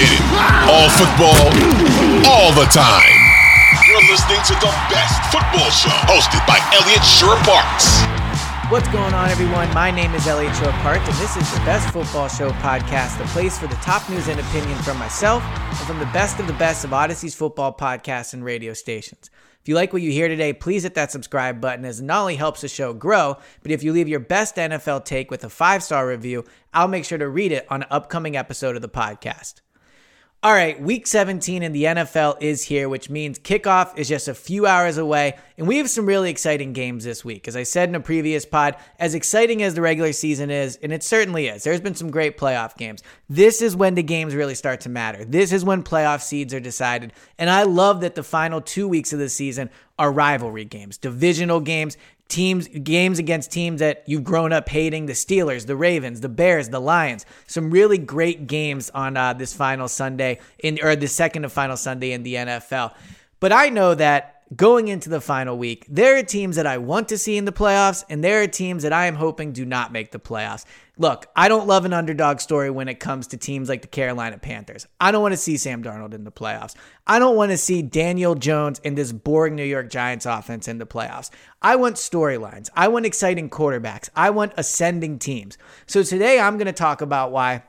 Let's get it. All football, all the time. You're listening to the best football show hosted by Eliot Shorr-Parks. What's going on, everyone? My name is Eliot Shorr-Parks, and this is the Best Football Show podcast, the place for the top news and opinion from myself and from the best of the best of Audacy's football podcasts and radio stations. If you like what you hear today, please hit that subscribe button as it not only helps the show grow, but if you leave your best NFL take with a five star review, I'll make sure to read it on an upcoming episode of the podcast. All right, week 17 in the NFL is here, which means kickoff is just a few hours away. And we have some really exciting games this week. As I said in a previous pod, as exciting as the regular season is, and it certainly is, there's been some great playoff games. This is when the games really start to matter. This is when playoff seeds are decided. And I love that the final two weeks of the season are rivalry games, divisional games, teams games against teams that you've grown up hating the steelers the ravens the bears the lions. Some really great games on uh, this final sunday in or the second to final sunday in the nfl but i know that going into the final week, there are teams that I want to see in the playoffs, and there are teams that I am hoping do not make the playoffs. Look, I don't love an underdog story when it comes to teams like the Carolina Panthers. I don't want to see Sam Darnold in the playoffs. I don't want to see Daniel Jones in this boring New York Giants offense in the playoffs. I want storylines. I want exciting quarterbacks. I want ascending teams. So today I'm going to talk about why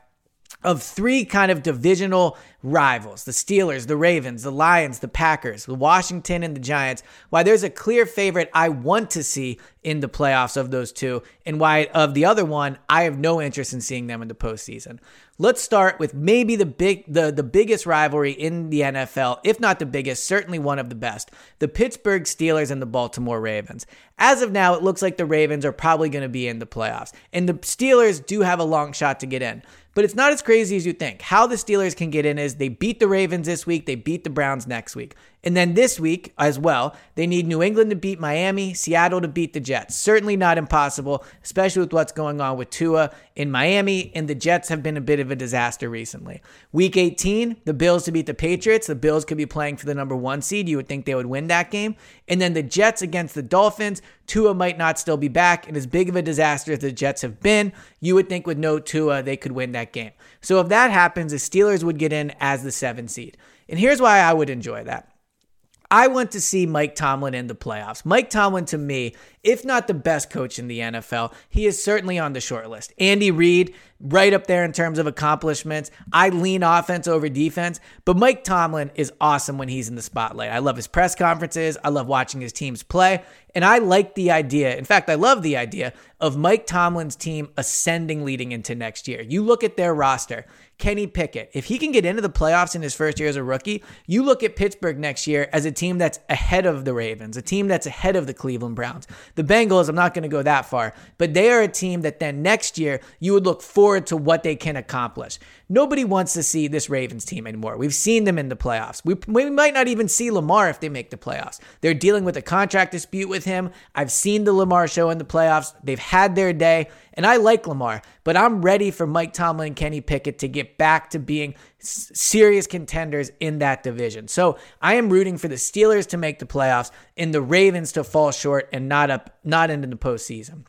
of three kind of divisional rivals the Steelers, the Ravens, the Lions, the Packers, the Washington, and the Giants. Why there's a clear favorite I want to see in the playoffs of those two, and why of the other one, I have no interest in seeing them in the postseason. Let's start with maybe the big the, the biggest rivalry in the NFL, if not the biggest, certainly one of the best. The Pittsburgh Steelers and the Baltimore Ravens. As of now, it looks like the Ravens are probably going to be in the playoffs. And the Steelers do have a long shot to get in. But it's not as crazy as you think. How the Steelers can get in is they beat the Ravens this week, they beat the Browns next week. And then this week as well, they need New England to beat Miami, Seattle to beat the Jets. Certainly not impossible, especially with what's going on with Tua in Miami, and the Jets have been a bit of a disaster recently. Week 18, the Bills to beat the Patriots. The Bills could be playing for the number one seed. You would think they would win that game. And then the Jets against the Dolphins. Tua might not still be back, and as big of a disaster as the Jets have been, you would think with no Tua, they could win that game. So if that happens, the Steelers would get in as the seven seed. And here's why I would enjoy that. I want to see Mike Tomlin in the playoffs. Mike Tomlin, to me, if not the best coach in the NFL, he is certainly on the short list. Andy Reid, right up there in terms of accomplishments. I lean offense over defense, but Mike Tomlin is awesome when he's in the spotlight. I love his press conferences. I love watching his teams play. And I like the idea. In fact, I love the idea of Mike Tomlin's team ascending leading into next year. You look at their roster. Kenny Pickett. If he can get into the playoffs in his first year as a rookie, you look at Pittsburgh next year as a team that's ahead of the Ravens, a team that's ahead of the Cleveland Browns. The Bengals, I'm not going to go that far, but they are a team that then next year you would look forward to what they can accomplish. Nobody wants to see this Ravens team anymore. We've seen them in the playoffs. We, we might not even see Lamar if they make the playoffs. They're dealing with a contract dispute with him. I've seen the Lamar show in the playoffs. They've had their day. And I like Lamar, but I'm ready for Mike Tomlin and Kenny Pickett to get back to being serious contenders in that division. So I am rooting for the Steelers to make the playoffs and the Ravens to fall short and not up, not into the postseason.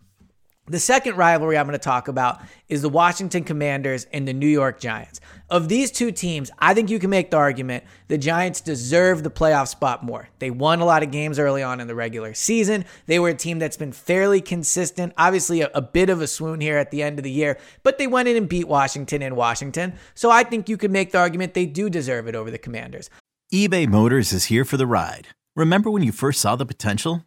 The second rivalry I'm going to talk about is the Washington Commanders and the New York Giants. Of these two teams, I think you can make the argument the Giants deserve the playoff spot more. They won a lot of games early on in the regular season. They were a team that's been fairly consistent. Obviously, a, a bit of a swoon here at the end of the year, but they went in and beat Washington in Washington. So I think you could make the argument they do deserve it over the Commanders. eBay Motors is here for the ride. Remember when you first saw the potential?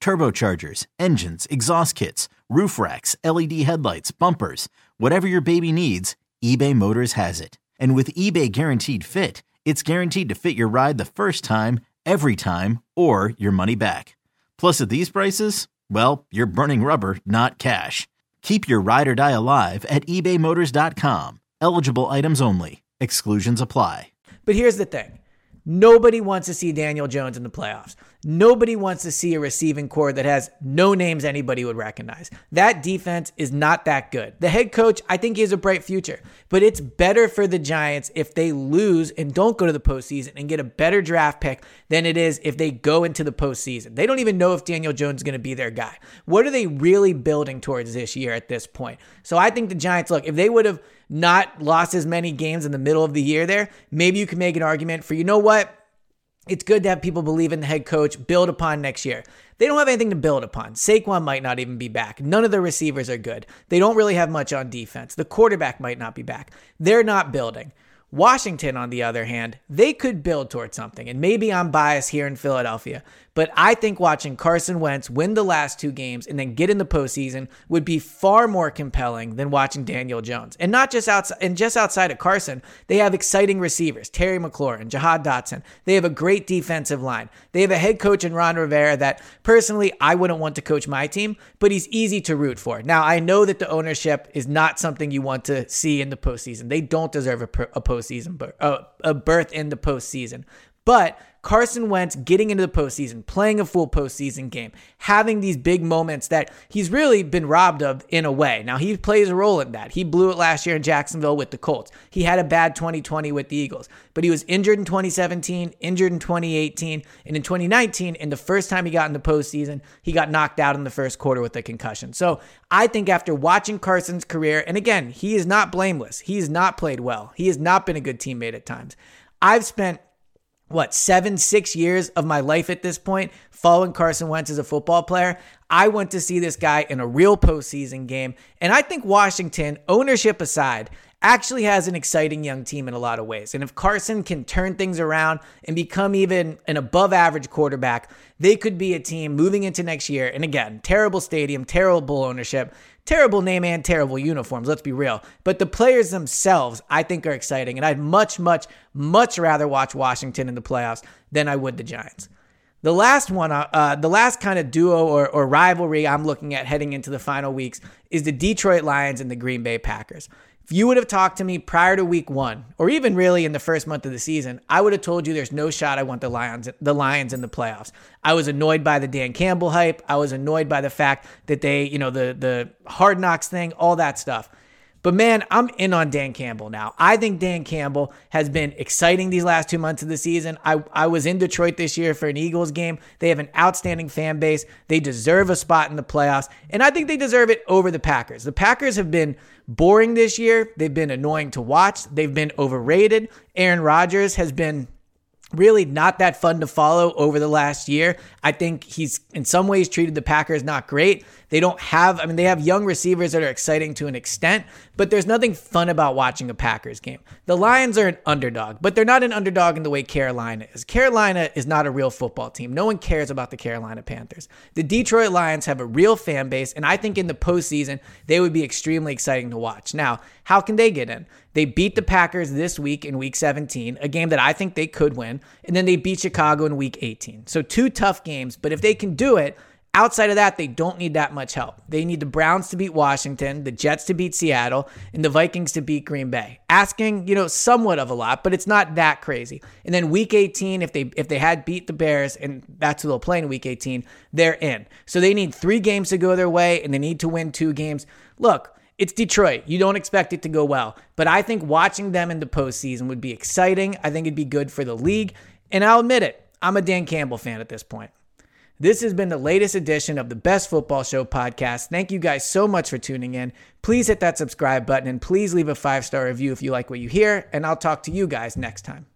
turbochargers, engines, exhaust kits, roof racks, LED headlights, bumpers, whatever your baby needs, eBay Motors has it. And with eBay Guaranteed Fit, it's guaranteed to fit your ride the first time, every time, or your money back. Plus, at these prices, well, you're burning rubber, not cash. Keep your ride or die alive at ebaymotors.com. Eligible items only. Exclusions apply. But here's the thing nobody wants to see Daniel Jones in the playoffs. Nobody wants to see a receiving corps that has no names anybody would recognize. That defense is not that good. The head coach, I think he has a bright future, but it's better for the Giants if they lose and don't go to the postseason and get a better draft pick than it is if they go into the postseason. They don't even know if Daniel Jones is going to be their guy. What are they really building towards this year at this point? So I think the Giants, look, if they would have not lost as many games in the middle of the year there, maybe you can make an argument for, you know what? It's good to have people believe in the head coach, build upon next year. They don't have anything to build upon. Saquon might not even be back. None of the receivers are good. They don't really have much on defense. The quarterback might not be back. They're not building. Washington, on the other hand, they could build towards something. And maybe I'm biased here in Philadelphia, but I think watching Carson Wentz win the last two games and then get in the postseason would be far more compelling than watching Daniel Jones. And not just outside, and just outside of Carson, they have exciting receivers: Terry McLaurin, Jahan Dotson. They have a great defensive line. They have a head coach in Ron Rivera that personally I wouldn't want to coach my team, but he's easy to root for. Now I know that the ownership is not something you want to see in the postseason. They don't deserve a, a postseason, a, uh, a berth in the postseason. But Carson Wentz getting into the postseason, playing a full postseason game, having these big moments that he's really been robbed of in a way. Now, he plays a role in that. He blew it last year in Jacksonville with the Colts. He had a bad 2020 with the Eagles, but he was injured in 2017, injured in 2018, and in 2019, in the first time he got in the postseason, he got knocked out in the first quarter with a concussion. So I think after watching Carson's career, and again, he is not blameless, he has not played well, he has not been a good teammate at times. I've spent what, seven, six years of my life at this point following Carson Wentz as a football player. I went to see this guy in a real postseason game. And I think Washington, ownership aside, actually has an exciting young team in a lot of ways. And if Carson can turn things around and become even an above average quarterback, they could be a team moving into next year. And again, terrible stadium, terrible ownership, terrible name and terrible uniforms, let's be real. But the players themselves, I think, are exciting. And I'd much, much, much rather watch Washington in the playoffs than I would the Giants. The last one, uh, uh, the last kind of duo or, or rivalry I'm looking at heading into the final weeks is the Detroit Lions and the Green Bay Packers. If you would have talked to me prior to week one, or even really in the first month of the season, I would have told you there's no shot I want the Lions, the Lions in the playoffs. I was annoyed by the Dan Campbell hype. I was annoyed by the fact that they, you know, the the hard knocks thing, all that stuff. But man, I'm in on Dan Campbell now. I think Dan Campbell has been exciting these last two months of the season. I, I was in Detroit this year for an Eagles game. They have an outstanding fan base. They deserve a spot in the playoffs. And I think they deserve it over the Packers. The Packers have been boring this year. They've been annoying to watch. They've been overrated. Aaron Rodgers has been really not that fun to follow over the last year. I think he's in some ways treated the Packers not great. They don't have, I mean, they have young receivers that are exciting to an extent, but there's nothing fun about watching a Packers game. The Lions are an underdog, but they're not an underdog in the way Carolina is. Carolina is not a real football team. No one cares about the Carolina Panthers. The Detroit Lions have a real fan base, and I think in the postseason, they would be extremely exciting to watch. Now, how can they get in? They beat the Packers this week in week 17, a game that I think they could and then they beat Chicago in week 18. So, two tough games, but if they can do it, Outside of that, they don't need that much help. They need the Browns to beat Washington, the Jets to beat Seattle, and the Vikings to beat Green Bay. Asking, you know, somewhat of a lot, but it's not that crazy. And then week 18, if they if they had beat the Bears, and that's who they'll play in week 18, they're in. So they need three games to go their way, and they need to win two games. Look, it's Detroit. You don't expect it to go well. But I think watching them in the postseason would be exciting. I think it'd be good for the league. And I'll admit it, I'm a Dan Campbell fan at this point. This has been the latest edition of the Best Football Show podcast. Thank you guys so much for tuning in. Please hit that subscribe button and please leave a five star review if you like what you hear, and I'll talk to you guys next time.